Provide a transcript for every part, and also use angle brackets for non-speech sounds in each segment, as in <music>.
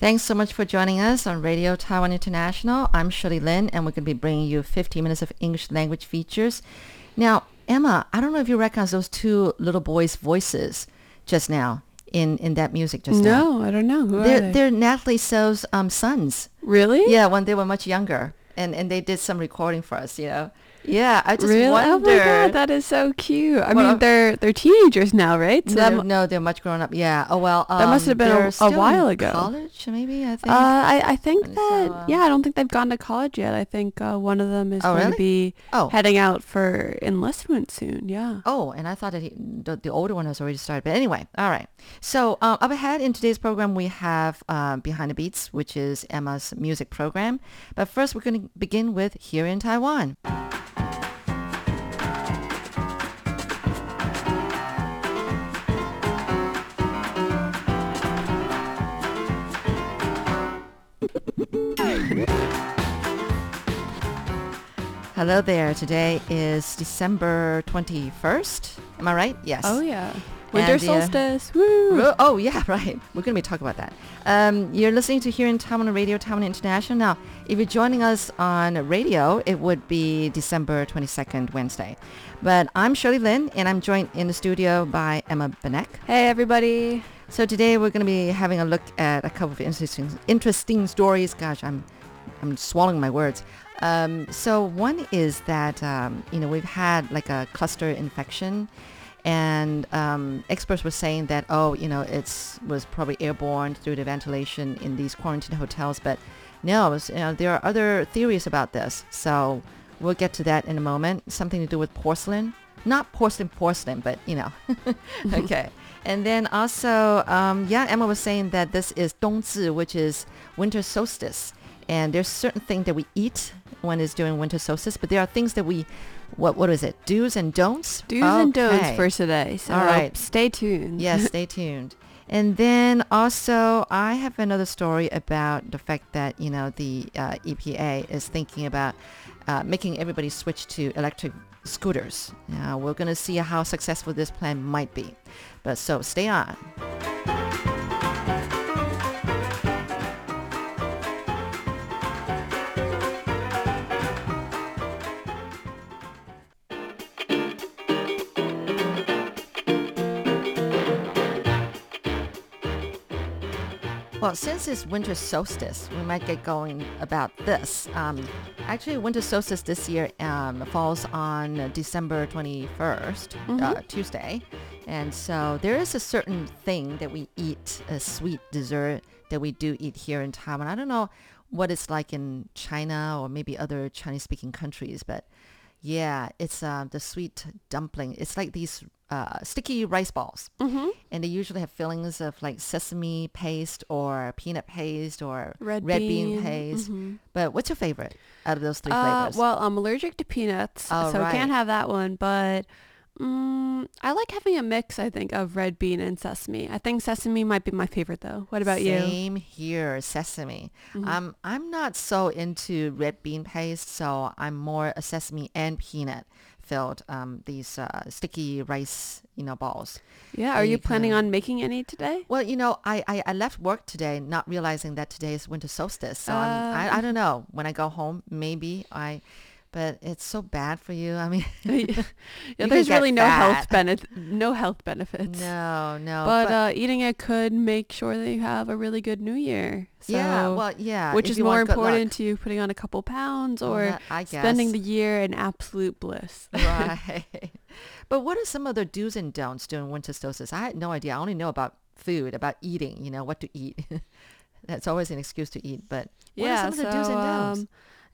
Thanks so much for joining us on Radio Taiwan International. I'm Shirley Lin, and we're going to be bringing you 15 minutes of English language features. Now, Emma, I don't know if you recognize those two little boys' voices just now in, in that music just now. No, I don't know. Who are They're, they? they're Natalie So's um, sons. really? Yeah, when they were much younger. And, and they did some recording for us, you know. Yeah, I just Really? Oh my god, that is so cute. I Well, mean, they're they're teenagers now, right? So no, they're- no, they're much grown up. Yeah. Oh well. Um, That must have been a- a while ago. College, maybe. I think. Uh, I, I think And that so, uh, yeah, I don't think they've gone to college yet. I think uh, one of them is Oh, going really? to be Oh. heading out for enlistment soon. Yeah. Oh, and I thought that he, the, the older one has already started. But anyway, all right. So uh, up ahead in today's program, we have uh, Behind the Beats, which is Emma's music program. But first, we're going to begin with Here in Taiwan. Hello there. Today is December 21st. Am I right? Yes. Oh yeah. Winter And uh, solstice. Woo. Oh, yeah, <laughs> right. We're going to be talking about that. Um, you're listening to here in Taiwan Radio, Taiwan International. Now, if you're joining us on radio, it would be December 22nd, Wednesday. But I'm Shirley Lin, and I'm joined in the studio by Emma Banak. Hey everybody. So today we're going to be having a look at a couple of interesting, interesting stories. Gosh, I'm, I'm swallowing my words. Um, so one is that um, you know we've had like a cluster infection, and um, experts were saying that oh you know it's was probably airborne through the ventilation in these quarantine hotels, but no, it's, you know, there are other theories about this. So we'll get to that in a moment. Something to do with porcelain, not porcelain porcelain, but you know, <laughs> <laughs> okay. And then also, um, yeah, Emma was saying that this is 冬至, which is winter solstice. And there's certain things that we eat when it's during winter solstice, but there are things that we, what what is it? Do's and don'ts? Do's and don'ts for today. So All right. stay tuned. Yes, stay <laughs> tuned. And then also, I have another story about the fact that, you know, the uh, EPA is thinking about uh, making everybody switch to electric scooters. Now, we're going to see how successful this plan might be. But so stay on. Well, since it's winter solstice, we might get going about this. Um, actually, winter solstice this year um, falls on uh, December 21st, uh, Tuesday. And so there is a certain thing that we eat, a sweet dessert that we do eat here in Taiwan. I don't know what it's like in China or maybe other Chinese-speaking countries, but yeah, it's uh, the sweet dumpling. It's like these uh, sticky rice balls. Mm-hmm. And they usually have fillings of like sesame paste or peanut paste or Red bean, bean, paste. mhm. But what's your favorite out of those three Uh, flavors? well, I'm allergic to peanuts, Oh, so right. can't have that one. But mm, I like having a mix. I think of red bean and sesame. I think sesame might be my favorite though. What about you? Mm-hmm. Same here, sesame. Um, I'm not so into red bean paste, so I'm more a sesame and peanut filled um, these uh, sticky rice, you know, balls. Yeah. And Are you you planning kinda- on making any today? Well, you know, I, I, I left work today not realizing that today is winter solstice. So I'm, Uh. I, I don't know. When I go home, maybe I, but it's so bad for you. I mean, <laughs> <laughs> yeah, you there's really no health fat. benefit, no health benefits. No, no. But, uh, eating it could make sure that you have a really good New Year. So, yeah, well, yeah. which is more important to you putting on a couple pounds Well, or I spending the year in absolute bliss. <laughs> right. But what are some other do's and don'ts during winter solstice? I had no idea. I only know about food, about eating, you know, what to eat. That's always an excuse to eat. But what are yeah, some of the so do's and don'ts? um,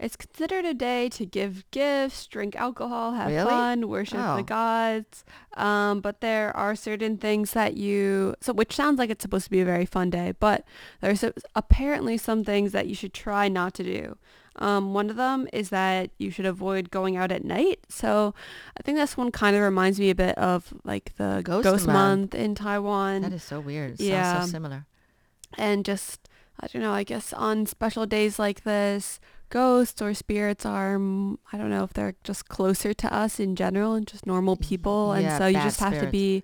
It's considered a day to give gifts, drink alcohol, have Really? fun, worship Oh. the gods. Um, but there are certain things that you, so which sounds like it's supposed to be a very fun day, but there's apparently some things that you should try not to do. Um, one of them is that you should avoid going out at night. So I think this one kind of reminds me a bit of like the Ghost Ghost, Month. Month in Taiwan That is so weird. Yeah. Sounds so similar. and just I don't know. I guess on special days like this, ghosts or spirits are mm, I don't know if they're just closer to us in general and just normal people, and Yeah, so you just have to be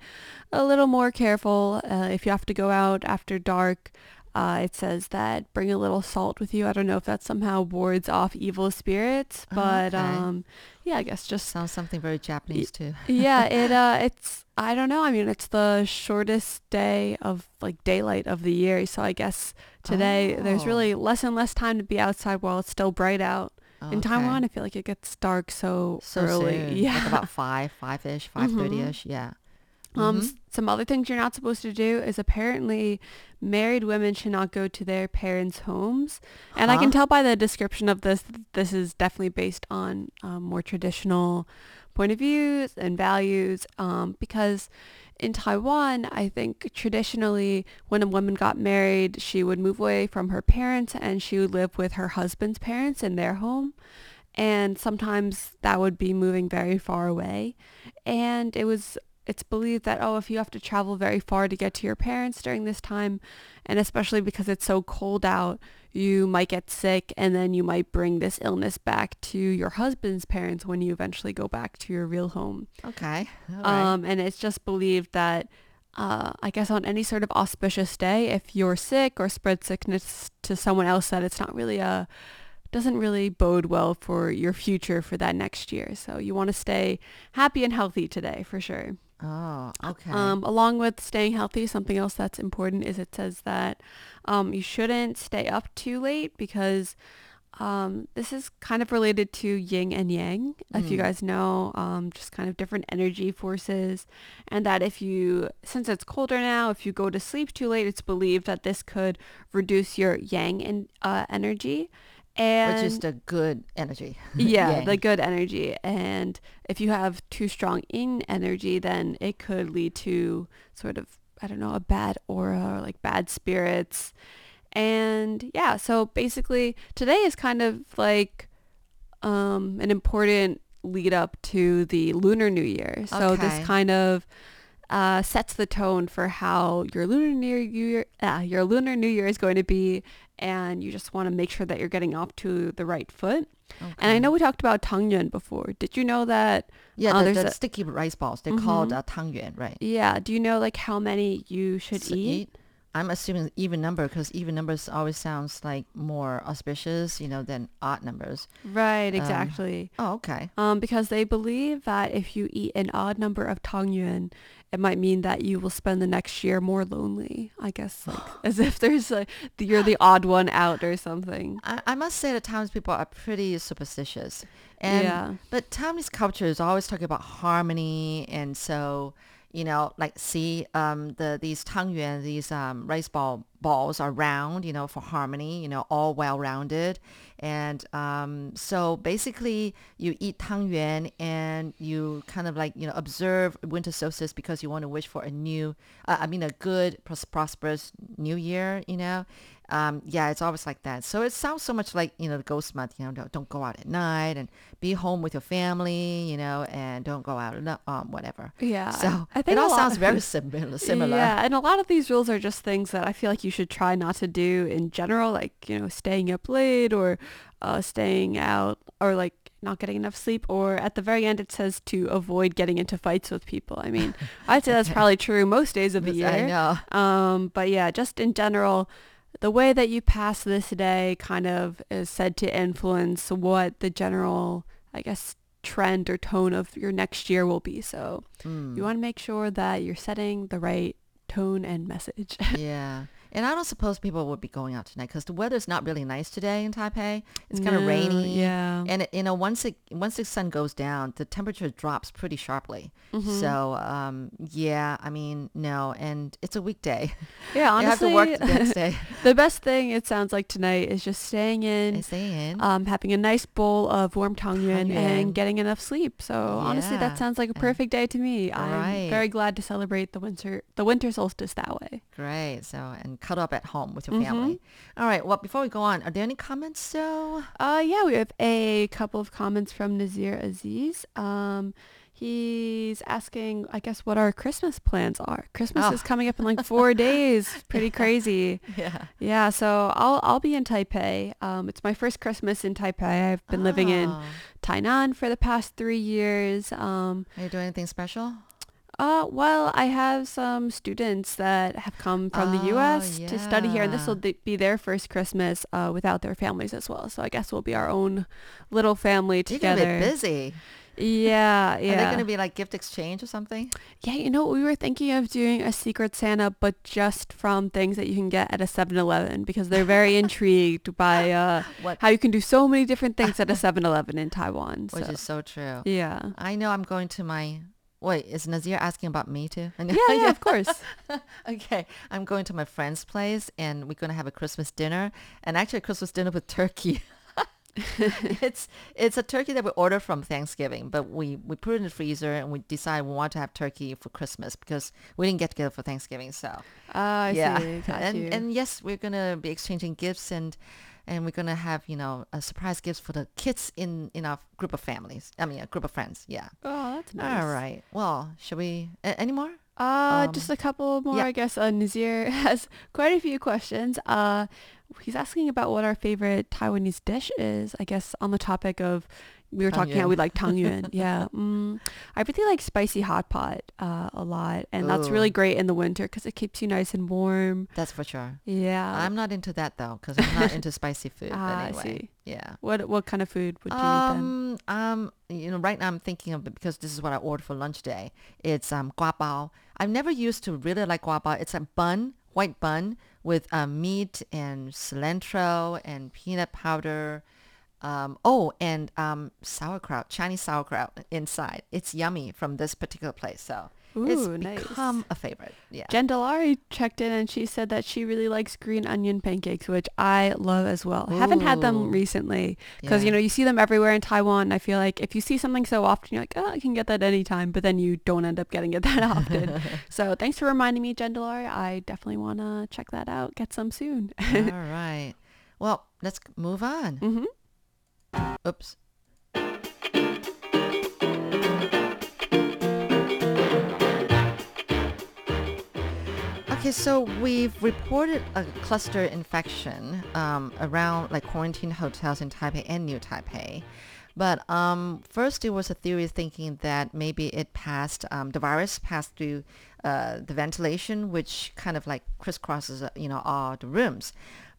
a little more careful uh, if you have to go out after dark. Uh, it says that bring a little salt with you. I don't know if that somehow wards off evil spirits, Oh, but okay. um, yeah, I guess just Sounds something very Japanese too. <laughs> yeah, <laughs> it uh it's I don't know. I mean, it's the shortest day of like daylight of the year, so I guess today there's Oh. really less and less time to be outside while it's still bright out. In Okay. Taiwan, I feel like it gets dark so, so early. soon. Yeah. <laughs> Like about five, five ish, five thirty ish. Yeah. Um, Mhm. s- some other things you're not supposed to do is apparently married women should not go to their parents' homes. And I can tell by the description of this, this is definitely based on um, more traditional point of views and values. Um, because in Taiwan, I think traditionally when a woman got married, she would move away from her parents and she would live with her husband's parents in their home. And sometimes that would be moving very far away. And it was it's believed that oh if you have to travel very far to get to your parents during this time and especially because it's so cold out you might get sick and then you might bring this illness back to your husband's parents when you eventually go back to your real home Okay. Right. um, and it's just believed that uh, I guess on any sort of auspicious day, if you're sick or spread sickness to someone else, that it's not really a doesn't really bode well for your future for that next year. So you want to stay happy and healthy today for sure. Oh, okay. Um, along with staying healthy, something else that's important is it says that um, you shouldn't stay up too late because um, this is kind of related to yin and yang, if you Mm. guys know, um, just kind of different energy forces. And that if you, since it's colder now, if you go to sleep too late, it's believed that this could reduce your yang and uh, energy. And Which is the good energy. <laughs> yeah, Yang. the good energy. And if you have too strong in energy, then it could lead to sort of, I don't know, a bad aura or like bad spirits. And yeah, so basically today is kind of like um, an important lead up to the Lunar New Year. So Okay. this kind of uh, sets the tone for how your Lunar New Year, uh, your Lunar New Year is going to be, and you just want to make sure that you're getting off to the right foot. And I know we talked about tangyuan before. Did you know that? Yeah, uh, the, there's the a- sticky rice balls. They're called Mhm. uh, tangyuan, right? Yeah. Do you know like how many you should So eat? I'm assuming even number because even numbers always sounds like more auspicious, you know, than odd numbers. Right. Um, Exactly. Oh, okay. Um, because they believe that if you eat an odd number of tangyuan, it might mean that you will spend the next year more lonely. I guess <sighs> like as if there's like you're the odd one out or something. I, I must say that Taiwanese people are pretty superstitious. And yeah. But Taiwanese culture is always talking about harmony, and so you know, like see, um, the these tangyuan, these um, rice ball balls are round, you know, for harmony, you know, all well rounded, and um, so basically you eat tangyuan and you kind of like you know observe winter solstice because you want to wish for a new, uh, I mean, a good pros- prosperous new year, you know. Um, yeah, it's always like that. So it sounds so much like, you know, the ghost month, you know, don't, don't go out at night and be home with your family, you know, and don't go out, um, whatever. Yeah. So I it think a all sounds very <laughs> similar. similar. Yeah, and a lot of these rules are just things that I feel like you should try not to do in general, like, you know, staying up late or uh, staying out or like not getting enough sleep or at the very end it says to avoid getting into fights with people. I mean, I'd say that's <laughs> probably true most days of the year. I know. Um, but yeah, just in general, the way that you pass this day kind of is said to influence what the general, I guess, trend or tone of your next year will be. So Mm. you want to make sure that you're setting the right tone and message. <laughs> yeah. And I don't suppose people would be going out tonight because the weather's not really nice today in Taipei. It's kind of No, rainy. yeah. And it, you know, once it once the sun goes down, the temperature drops pretty sharply. Mm-hmm. So um, yeah, I mean no, and it's a weekday. <laughs> Yeah, you have honestly, to work the next day. <laughs> the best thing it sounds like tonight is just staying in, I stay in. um, having a nice bowl of warm tangyuan Tangyuan. and getting enough sleep. So honestly, that sounds like a perfect day to me. I'm very glad to celebrate the winter the winter solstice that way. Great. So and cuddle up at home with your Mhm. family. All right. Well, before we go on, are there any comments? So Uh, yeah, we have a couple of comments from Nazir Aziz. Um, he's asking, I guess, what our Christmas plans are. Christmas Oh. is coming up in like four <laughs> days. Pretty crazy. yeah. Yeah, so I'll I'll be in Taipei. Um, it's my first Christmas in Taipei. I've been living in Oh. Tainan for the past three years. Um, Are you doing anything special? Uh, well, I have some students that have come from the U.S. to study here, and this will yeah. be their first Christmas uh, without their families as well. So I guess we'll be our own little family together. You're gonna be busy. Yeah, yeah. Are they gonna be like gift exchange or something? Yeah, you know, we were thinking of doing a Secret Santa, but just from things that you can get at a 7-Eleven because they're very <laughs> intrigued by uh, What? how you can do so many different things at a 7-Eleven in Taiwan. Which so. is so true. yeah. I know I'm going to my. Wait, is Nazir asking about me too? <laughs> Yeah, yeah, of course. <laughs> okay, I'm going to my friend's place and we're going to have a Christmas dinner and actually a Christmas dinner with turkey. <laughs> it's it's a turkey that we ordered from Thanksgiving, but we, we put it in the freezer and we decided we want to have turkey for Christmas because we didn't get together for Thanksgiving. So Ah, I yeah, see. Got and you. and yes, we're gonna be exchanging gifts and and we're gonna have you know a surprise gifts for the kids in in our group of families. I mean, a group of friends. Yeah. oh, that's nice. All right. Well, should we? Any more? Uh, Um, just a couple more, yeah. I guess. Uh, Nazir <laughs> has quite a few questions. Uh, he's asking about what our favorite Taiwanese dish is. I guess on the topic of we were talking how we like tangyuan. yeah, <laughs> mm, I really like spicy hot pot uh, a lot, and that's really great in the winter because it keeps you nice and warm. That's for sure. Yeah. I'm not into that though, because I'm not into spicy food. <laughs> Ah, I anyway, see. yeah. what what kind of food would you eat then? Um, um, you know, right now I'm thinking of it because this is what I ordered for lunch today. It's um gua bao. I've never used to really like gua bao. It's a bun, white bun with um, meat and cilantro and peanut powder. Um, oh, and um, sauerkraut, Chinese sauerkraut inside. It's yummy from this particular place. So it's Ooh, nice. become a favorite. Yeah. Jen Delari checked in and she said that she really likes green onion pancakes, which I love as well. Haven't had them recently because, you know, you see them everywhere in Taiwan. I feel like if you see something so often, you're like, oh, I can get that anytime, but then you don't end up getting it that often. <laughs> so thanks for reminding me, Jen Delari. I definitely want to check that out, get some soon. All <laughs> right. Well, let's move on. hmm Oops. Okay, so we've reported a cluster infection um, around like quarantine hotels in Taipei and New Taipei. But um, first, there was a theory thinking that maybe it passed, um, the virus passed through uh, the ventilation, which kind of like crisscrosses, uh, you know, all the rooms.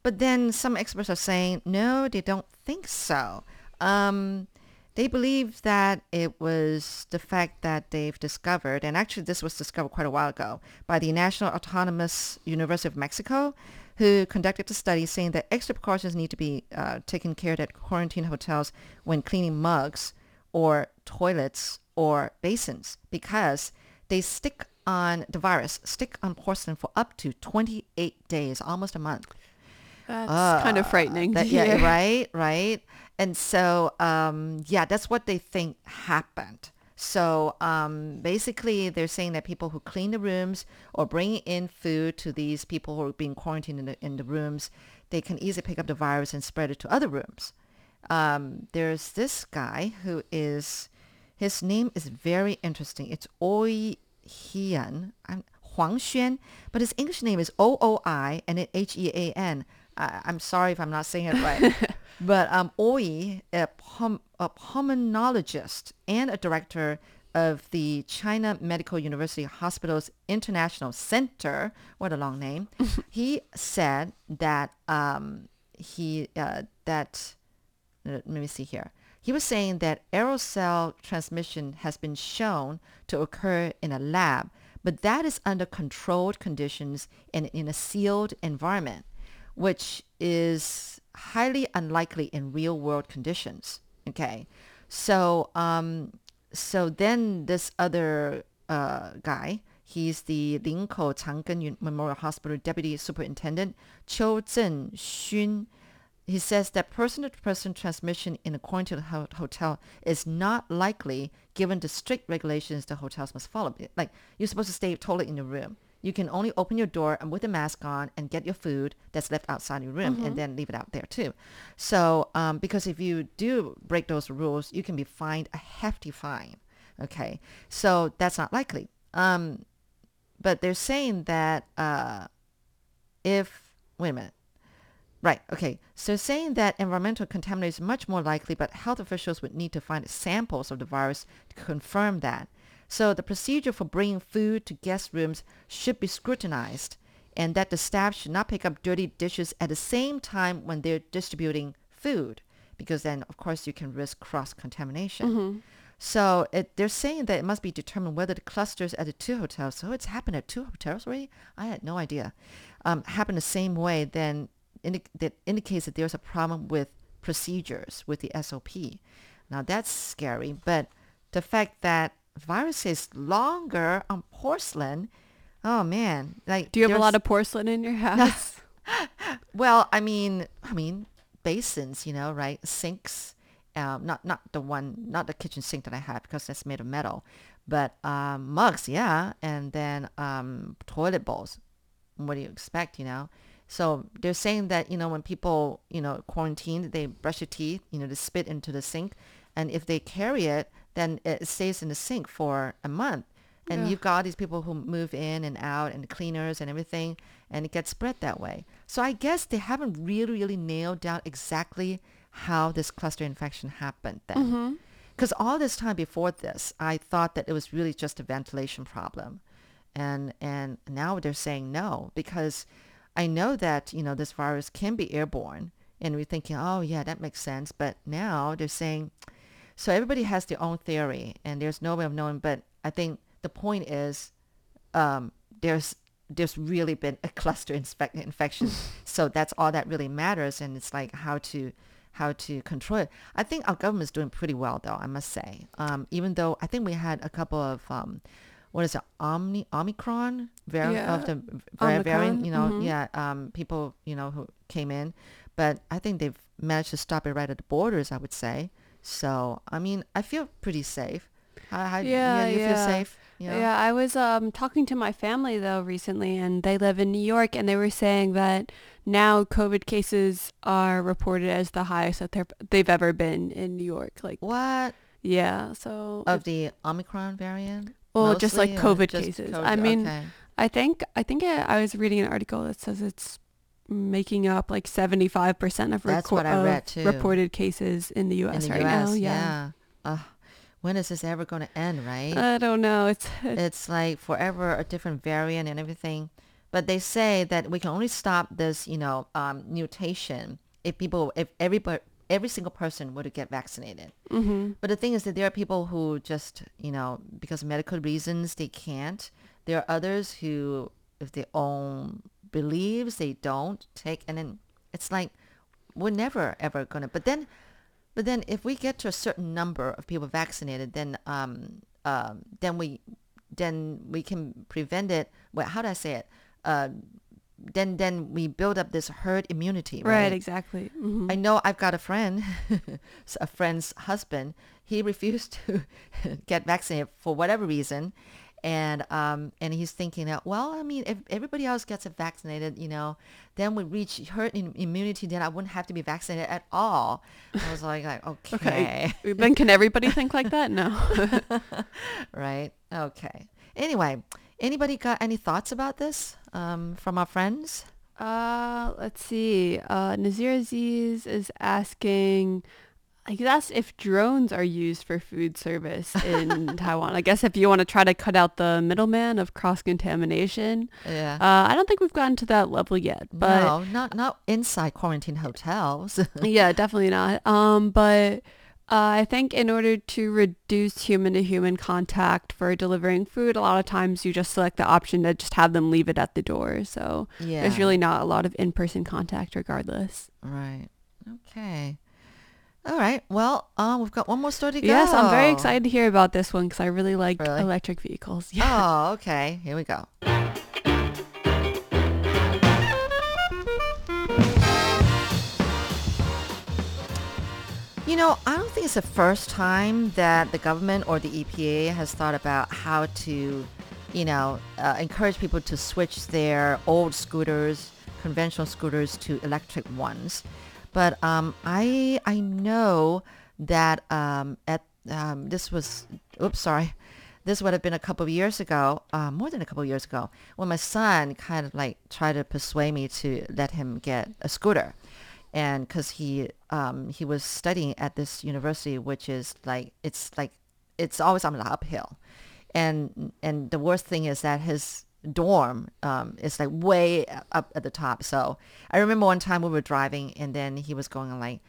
But then some experts are saying, no, they don't think so. Um, they believe that it was the fact that they've discovered, and actually this was discovered quite a while ago by the National Autonomous University of Mexico, who conducted the study saying that extra precautions need to be uh, taken care of at quarantine hotels when cleaning mugs or toilets or basins because they stick on the virus, stick on porcelain for up to 28 days, almost a month. That's kind of frightening. That- yeah, right, right. And so, um, yeah, that's what they think happened. So um, basically, they're saying that people who clean the rooms or bring in food to these people who are being quarantined in the, in the rooms, they can easily pick up the virus and spread it to other rooms. Um, there's this guy who is, his name is very interesting. It's Ooi Hean, I'm, Huang Xuan, but his English name is O-O-I and it H-E-A-N. I, I'm sorry if I'm not saying it right. <laughs> but um, Ooi, a, pul- a pulmonologist and a director of the China Medical University Hospitals International Center, what a long name, <laughs> he said that um, he uh, that uh, let me see here. He was saying that aerosol transmission has been shown to occur in a lab, but that is under controlled conditions and in a sealed environment, which is highly unlikely in real world conditions. Okay, so um, so then this other uh, guy, he's the Linkou Chang Gung Memorial Hospital Deputy Superintendent Qiu Zhenxun. He says that person-to-person transmission in a quarantine ho- hotel is not likely given the strict regulations the hotels must follow. Like you're supposed to stay totally in your room. You can only open your door and with a mask on and get your food that's left outside your room and then leave it out there too. So um, because if you do break those rules, you can be fined a hefty fine. Okay, so that's not likely. Um, but they're saying that uh, if wait a minute. Right. Okay. So saying that environmental contamination is much more likely, but health officials would need to find samples of the virus to confirm that. So the procedure for bringing food to guest rooms should be scrutinized, and that the staff should not pick up dirty dishes at the same time when they're distributing food, because then, of course, you can risk cross-contamination. So it, they're saying that it must be determined whether the clusters at the two hotels, so it's happened at two hotels already? I had no idea. Um, happen the same way, then indi- that indicates that there's a problem with procedures, with the SOP. Now that's scary, but the fact that virus is longer on porcelain, oh man. Like Do you have a lot of porcelain in your <laughs> house? well, I mean, I mean, basins, you know, right? Sinks, um, not not the one, not the kitchen sink that I have because that's made of metal, but um, mugs, yeah, and then um, toilet bowls. What do you expect, you know? So they're saying that you know when people you know quarantine, they brush their teeth, you know, they spit into the sink, and if they carry it, then it stays in the sink for a month. And Ugh. you've got all these people who move in and out and cleaners and everything, and it gets spread that way. So I guess they haven't really, really nailed down exactly how this cluster infection happened then. Mm-hmm. Because all this time before this, I thought that it was really just a ventilation problem. And, and now they're saying no, because I know that, you know, this virus can be airborne. And we're thinking, oh, yeah, that makes sense. But now they're saying, so everybody has their own theory, and there's no way of knowing. But I think the point is, um, there's there's really been a <laughs> cluster inspec- infection, <laughs> so that's all that really matters. And it's like how to how to control it. I think our government's doing pretty well, though. I must say, um, even though I think we had a couple of um, what is it, Omni Omicron variant Yeah, of the variant, Omicron, you know, mhm. yeah, um, people you know who came in, but I think they've managed to stop it right at the borders. I would say. So I mean, I feel pretty safe. How, how, Yeah, you, you feel safe? Know? Yeah, I was um, talking to my family though recently, and they live in New York, and they were saying that now COVID cases are reported as the highest that they're, they've ever been in New York. Like, What yeah, so of the Omicron variant? Well, just like mostly, COVID just cases. COVID? I mean, Okay. I think I think I, I was reading an article that says it's making up like seventy five percent of, That's reco- I of reported cases in the in U.S. the right U.S. now. yeah. Ugh, when is this ever going to end, right? I don't know. It's, it's it's like forever a different variant and everything. But they say that we can only stop this, you know, um, mutation if people, if everybody, every single person were to get vaccinated. hmm But the thing is that there are people who just, you know, because of medical reasons, they can't. There are others who, if they own beliefs, they don't take. And then it's like, we're never, ever to. But then, but then if we get to a certain number of people vaccinated, then, um, um, then we, then we can prevent it. Well, how do I say it? Uh, then, then we build up this herd immunity, right. right? exactly. hmm I know I've got a friend, <laughs> a friend's husband. He refused to <laughs> get vaccinated for whatever reason, and um, and he's thinking that well, I mean, if everybody else gets vaccinated, you know, then we reach herd immunity, then I wouldn't have to be vaccinated at all. I was like, like okay, Okay. <laughs> then can everybody think like that? No. <laughs> right, okay. Anyway, anybody got any thoughts about this um, from our friends? Uh, let's see. Uh, Nazir Aziz is asking, I guess if drones are used for food service in <laughs> Taiwan. I guess if you want to try to cut out the middleman of cross contamination. Yeah. Uh, I don't think we've gotten to that level yet, but no, not not inside quarantine hotels. <laughs> yeah, definitely not. Um, but Uh, I think in order to reduce human-to-human contact for delivering food, a lot of times you just select the option to just have them leave it at the door. So Yeah. there's really not a lot of in-person contact regardless. Right. Okay. All right. Well, uh, we've got one more story to go. Yes, I'm very excited to hear about this one because I really like Really? electric vehicles. <laughs> Yeah. Oh, okay. Here we go. You know, I don't think it's the first time that the government or the EPA has thought about how to, you know, uh, encourage people to switch their old scooters, conventional scooters, to electric ones. But um, I I know that um, at um, this was oops sorry. This would have been a couple of years ago, uh, more than a couple of years ago, when my son kind of like tried to persuade me to let him get a scooter, and because he um, he was studying at this university, which is like it's like it's always on the uphill, and and the worst thing is that his dorm um, is like way up at the top. So I remember one time we were driving, and then he was going like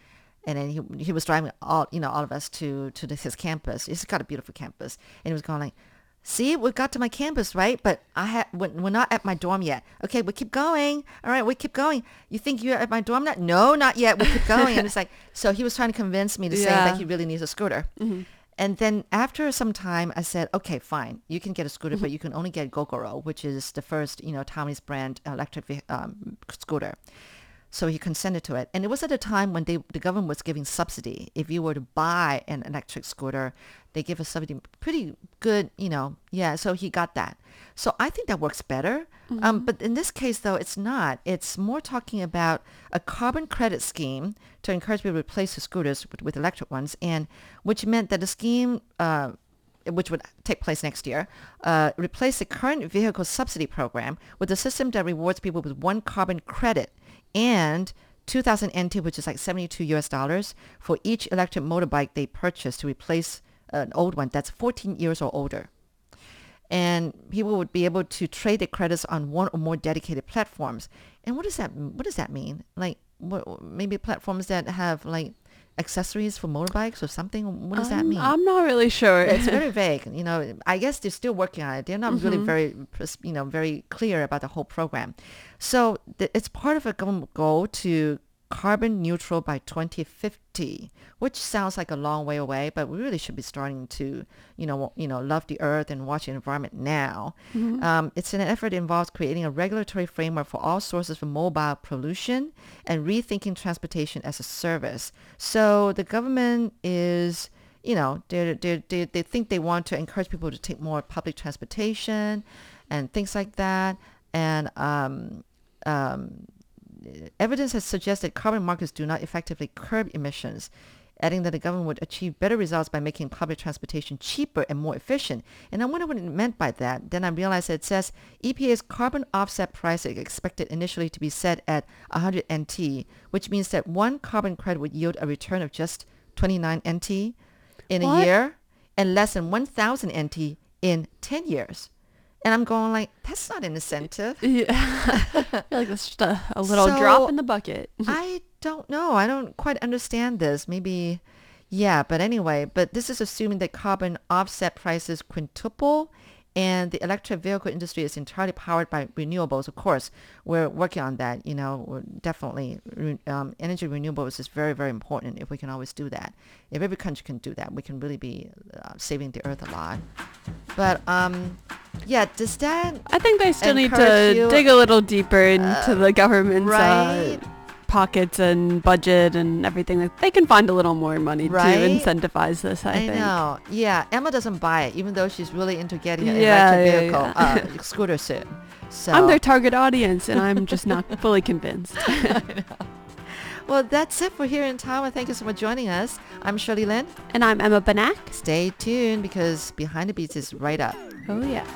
and then he he was driving all you know all of us to to his campus. He's got a beautiful campus, and he was going like, "See, we got to my campus, right? But I had we're, we're not at my dorm yet. Okay, we keep going. All right, we keep going. You think you're at my dorm? Not no, not yet. We keep going." <laughs> and it's like so he was trying to convince me to say that he really needs a scooter. And then after some time, I said, okay, fine, you can get a scooter, but you can only get Gogoro, which is the first, you know, Taiwanese brand electric um, scooter. So he consented to it. And it was at a time when they, the government was giving subsidy. If you were to buy an electric scooter, they give a subsidy pretty good, you know, yeah, so he got that. So I think that works better. Um, but in this case, though, it's not. It's more talking about a carbon credit scheme to encourage people to replace the scooters with, with electric ones, and which meant that the scheme uh, which would take place next year, uh, replace the current vehicle subsidy program with a system that rewards people with one carbon credit and 2,000 NT, which is like 72 US dollars, for each electric motorbike they purchase to replace an old one that's 14 years or older. And people would be able to trade their credits on one or more dedicated platforms. And what does that what does that mean? Like what, maybe platforms that have like accessories for motorbikes or something. What does that Um, mean? I'm not really sure. it's very <laughs> vague. You know, I guess they're still working on it. They're not really very, you know, very clear about the whole program. So th- it's part of a government goal to carbon neutral by 2050, which sounds like a long way away, but we really should be starting to, you know, you know, love the earth and watch the environment now. Um, it's an effort that involves creating a regulatory framework for all sources of mobile pollution and rethinking transportation as a service. So the government is you know, they they they they think they want to encourage people to take more public transportation and things like that. And um, um, evidence has suggested carbon markets do not effectively curb emissions, adding that the government would achieve better results by making public transportation cheaper and more efficient. And I wonder what it meant by that. Then I realized that it says EPA's carbon offset price is expected initially to be set at 100 NT, which means that one carbon credit would yield a return of just 29 NT in a year and less than 1,000 NT in 10 years. And I'm going like, that's not an incentive. Yeah. <laughs> I feel like that's just a, a little So- drop in the bucket. <laughs> I don't know. I don't quite understand this. Maybe, yeah, but anyway, but this is assuming that carbon offset prices quintuple and the electric vehicle industry is entirely powered by renewables. Of course, we're working on that. You know, we're definitely um, energy renewables is very, very important if we can always do that. If every country can do that, we can really be uh, saving the earth a lot. But um, yeah, does that I think they still need to you- dig a little deeper into the government's right? uh, pockets and budget and everything. Like, They can find a little more money Right? to incentivize this, I, I, think. know. Yeah, Emma doesn't buy it, even though she's really into getting an Yeah, electric yeah, vehicle, Uh, <laughs> scooter soon. So I'm their target audience and I'm just not <laughs> fully convinced. well, that's it for here in Taiwan. Thank you so much for joining us. I'm Shirley Lin. and I'm Emma Banak. Stay tuned because Behind the Beats is right up. Oh, yeah.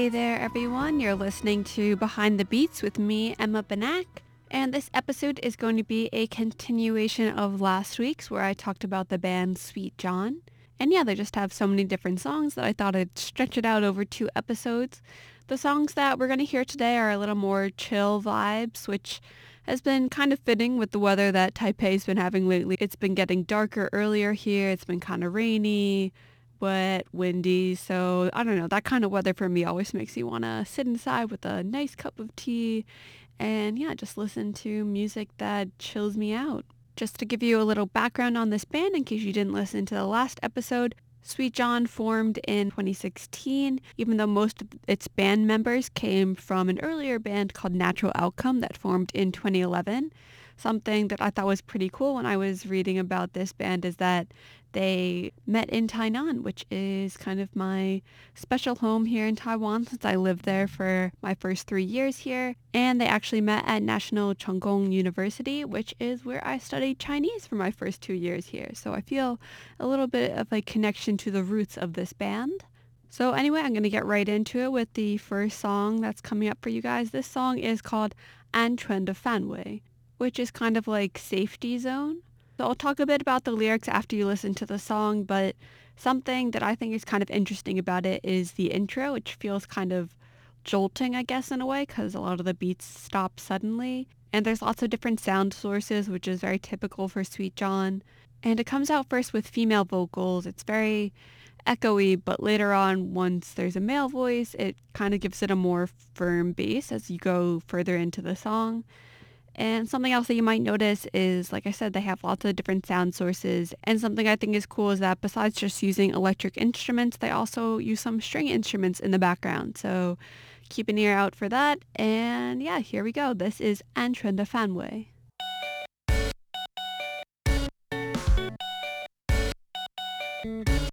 Hey there, everyone. You're listening to Behind the Beats with me, Emma Banak. And this episode is going to be a continuation of last week's where I talked about the band Sweet John. And yeah, they just have so many different songs that I thought I'd stretch it out over two episodes. The songs that we're going to hear today are a little more chill vibes, which has been kind of fitting with the weather that Taipei's been having lately. It's been getting darker earlier here. It's been kind of rainy, wet, windy. So I don't know. That kind of weather for me always makes me want to sit inside with a nice cup of tea and yeah, just listen to music that chills me out. Just to give you a little background on this band in case you didn't listen to the last episode, Sweet John formed in 2016, even though most of its band members came from an earlier band called Natural Outcome that formed in 2011. Something that I thought was pretty cool when I was reading about this band is that they met in Tainan, which is kind of my special home here in Taiwan since I lived there for my first three years here. And they actually met at National Cheng Kung University, which is where I studied Chinese for my first two years here. So I feel a little bit of a connection to the roots of this band. So anyway, I'm going to get right into it with the first song that's coming up for you guys. This song is called An Chuan de Fanwei, which is kind of like safety zone. So I'll talk a bit about the lyrics after you listen to the song, but something that I think is kind of interesting about it is the intro, which feels kind of jolting, I guess, in a way, because a lot of the beats stop suddenly. And there's lots of different sound sources, which is very typical for Sweet John. And it comes out first with female vocals. It's very echoey, but later on, once there's a male voice, it kind of gives it a more firm bass as you go further into the song. And something else that you might notice is, like I said, they have lots of different sound sources. And something I think is cool is that besides just using electric instruments, they also use some string instruments in the background. So keep an ear out for that. And yeah, here we go. This is An Chuan de Fanwei. 你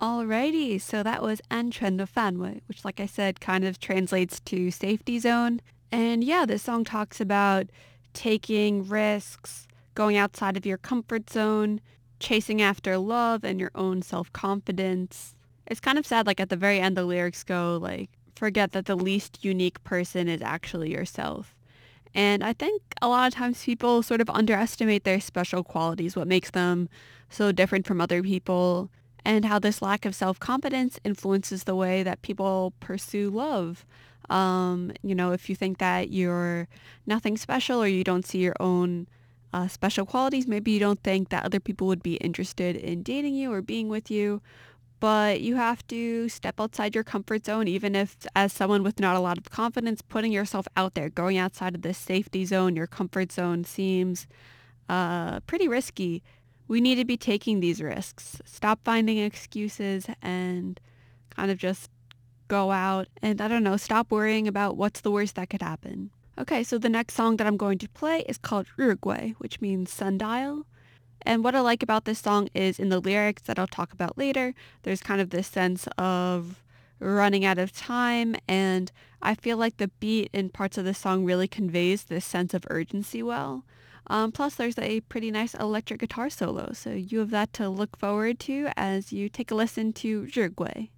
Alrighty, so that was Antrendofan, which like I said kind of translates to safety zone. And yeah, this song talks about taking risks, going outside of your comfort zone, chasing after love and your own self-confidence. It's kind of sad like at the very end the lyrics go like forget that the least unique person is actually yourself. And I think a lot of times people sort of underestimate their special qualities, what makes them so different from other people and how this lack of self-confidence influences the way that people pursue love. Um, you know, if you think that you're nothing special or you don't see your own uh, special qualities, maybe you don't think that other people would be interested in dating you or being with you. But you have to step outside your comfort zone, even if as someone with not a lot of confidence, putting yourself out there, going outside of this safety zone, your comfort zone seems uh, pretty risky. We need to be taking these risks. Stop finding excuses and kind of just go out and I don't know, stop worrying about what's the worst that could happen. Okay, so the next song that I'm going to play is called Uruguay, which means sundial. And what I like about this song is in the lyrics that I'll talk about later, there's kind of this sense of running out of time and I feel like the beat in parts of the song really conveys this sense of urgency well. Um, plus there's a pretty nice electric guitar solo, so you have that to look forward to as you take a listen to Uruguay.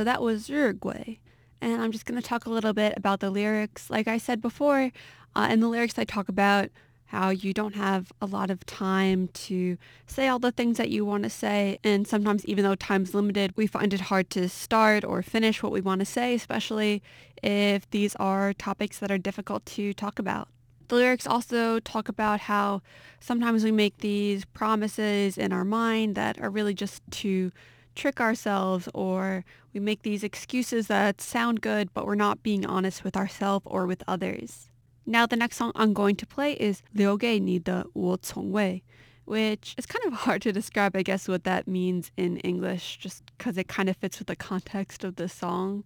So that was Uruguay. And I'm just going to talk a little bit about the lyrics. Like I said before, uh, in the lyrics I talk about how you don't have a lot of time to say all the things that you want to say. And sometimes even though time's limited, we find it hard to start or finish what we want to say, especially if these are topics that are difficult to talk about. The lyrics also talk about how sometimes we make these promises in our mind that are really just to trick ourselves or we make these excuses that sound good, but we're not being honest with ourselves or with others. Now the next song I'm going to play is Leoge ni de Wu Congwei, which is kind of <laughs> hard to describe, I guess, what that means in English, just because it kind of fits with the context of the song,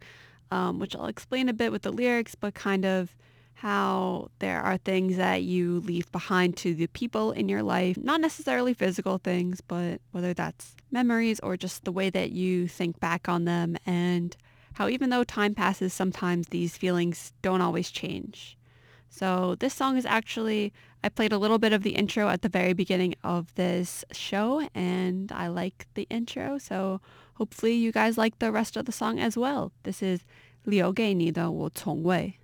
um, which I'll explain a bit with the lyrics, but kind of how there are things that you leave behind to the people in your life, not necessarily physical things, but whether that's memories or just the way that you think back on them and how even though time passes, sometimes these feelings don't always change. So this song is actually, I played a little bit of the intro at the very beginning of this show and I like the intro. So hopefully you guys like the rest of the song as well. This is 留给你的我从未。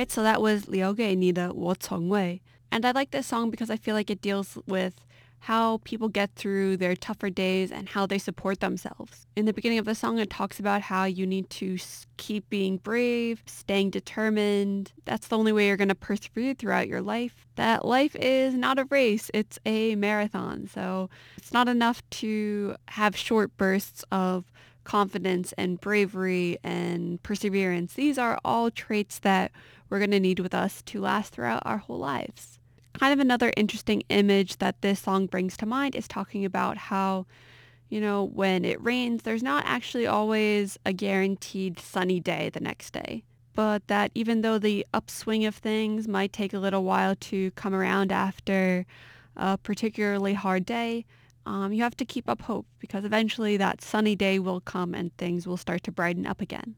Alright, so that was 留给你的我从未. And I like this song because I feel like it deals with how people get through their tougher days and how they support themselves. In the beginning of the song, it talks about how you need to s- keep being brave, staying determined. That's the only way you're going to persevere throughout your life. That life is not a race, it's a marathon. So it's not enough to have short bursts of confidence and bravery and perseverance. These are all traits that we're going to need with us to last throughout our whole lives. Kind of another interesting image that this song brings to mind is talking about how, you know, when it rains, there's not actually always a guaranteed sunny day the next day. But that even though the upswing of things might take a little while to come around after a particularly hard day, um, you have to keep up hope because eventually that sunny day will come and things will start to brighten up again.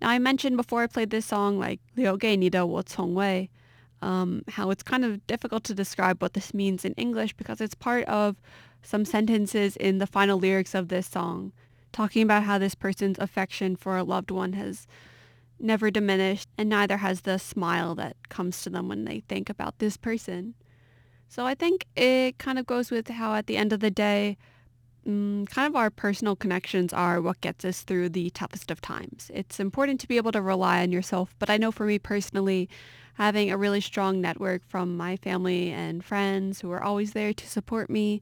Now I mentioned before I played this song like 留给你的我从未 um, how it's kind of difficult to describe what this means in English because it's part of some sentences in the final lyrics of this song, talking about how this person's affection for a loved one has never diminished and neither has the smile that comes to them when they think about this person. So I think it kind of goes with how at the end of the day, mm, kind of our personal connections are what gets us through the toughest of times. It's important to be able to rely on yourself, but I know for me personally, having a really strong network from my family and friends who are always there to support me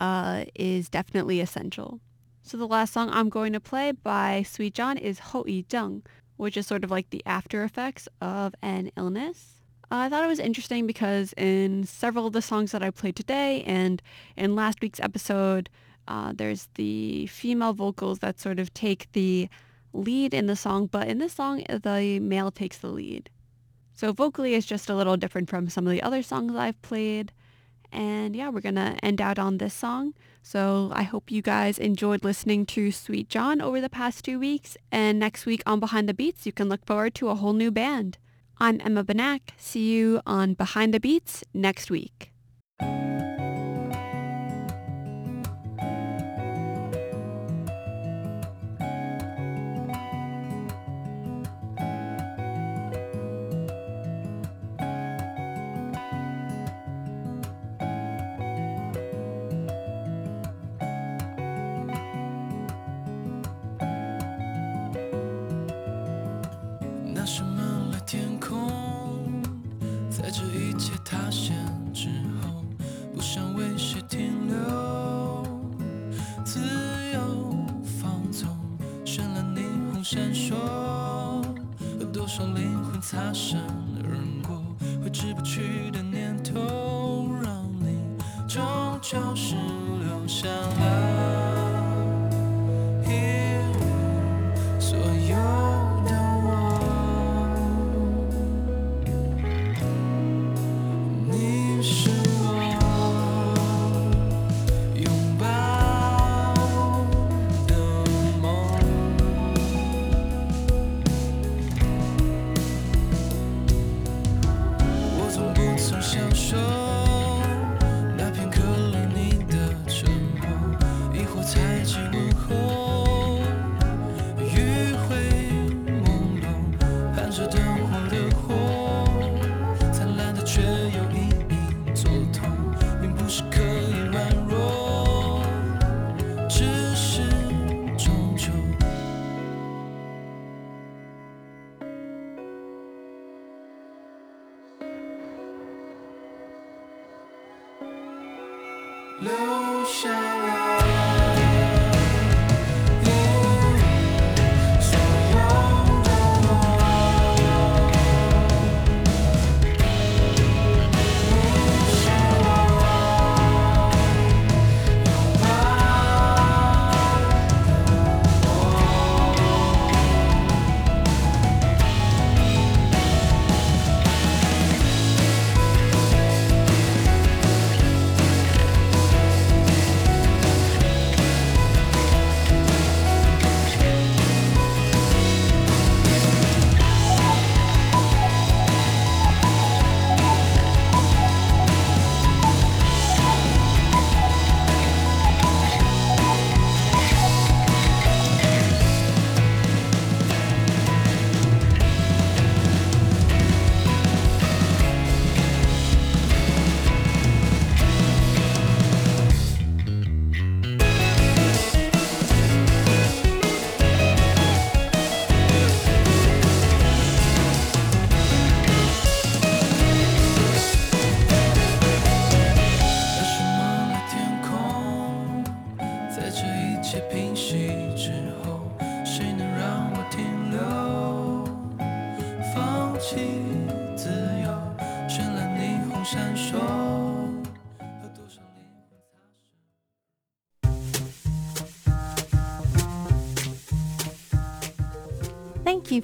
uh, is definitely essential. So the last song I'm going to play by Sweet John is Ho Yi Zheng, which is sort of like the after effects of an illness. Uh, I thought it was interesting because in several of the songs that I played today and in last week's episode, uh, there's the female vocals that sort of take the lead in the song, but in this song, the male takes the lead. So vocally, it's just a little different from some of the other songs I've played. And yeah, we're going to end out on this song. So I hope you guys enjoyed listening to Sweet John over the past two weeks. And next week on Behind the Beats, you can look forward to a whole new band. I'm Emma Banak. See you on Behind the Beats next week. 擦身而过，挥之不去的念头，让你终究是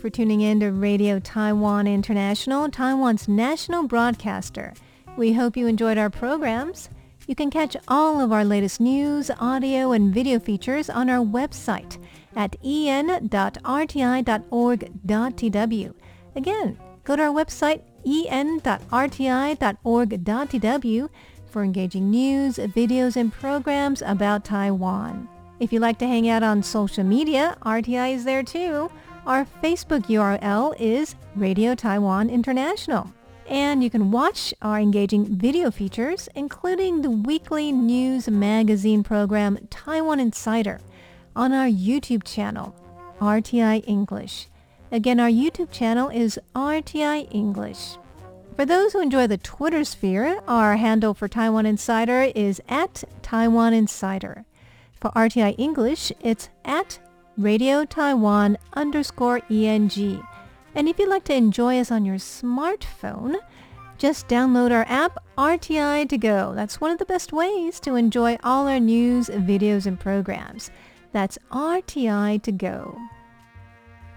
for tuning in to Radio Taiwan International, Taiwan's national broadcaster. We hope you enjoyed our programs. You can catch all of our latest news, audio, and video features on our website at en.rti.org.tw. Again, go to our website en.rti.org.tw for engaging news, videos, and programs about Taiwan. If you'd like to hang out on social media, RTI is there too. Our Facebook URL is Radio Taiwan International. And you can watch our engaging video features, including the weekly news magazine program Taiwan Insider, on our YouTube channel, RTI English. Again, our YouTube channel is RTI English. For those who enjoy the Twitter sphere, our handle for Taiwan Insider is at Taiwan Insider. For RTI English, it's at Radio Taiwan underscore ENG. And if you'd like to enjoy us on your smartphone, just download our app RTI to go. That's one of the best ways to enjoy all our news, videos, and programs. That's RTI to go.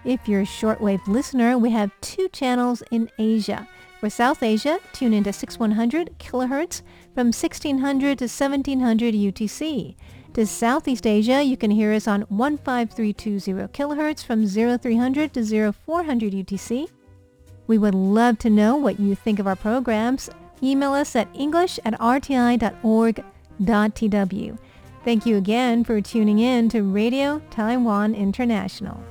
If you're a shortwave listener, we have two channels in Asia. For South Asia, tune into 6100 kilohertz from 1600 to 1700 UTC. To Southeast Asia, you can hear us on 15320 kHz from 0300 to 0400 UTC. We would love to know what you think of our programs. Email us at english at rti.org.tw. Thank you again for tuning in to Radio Taiwan International.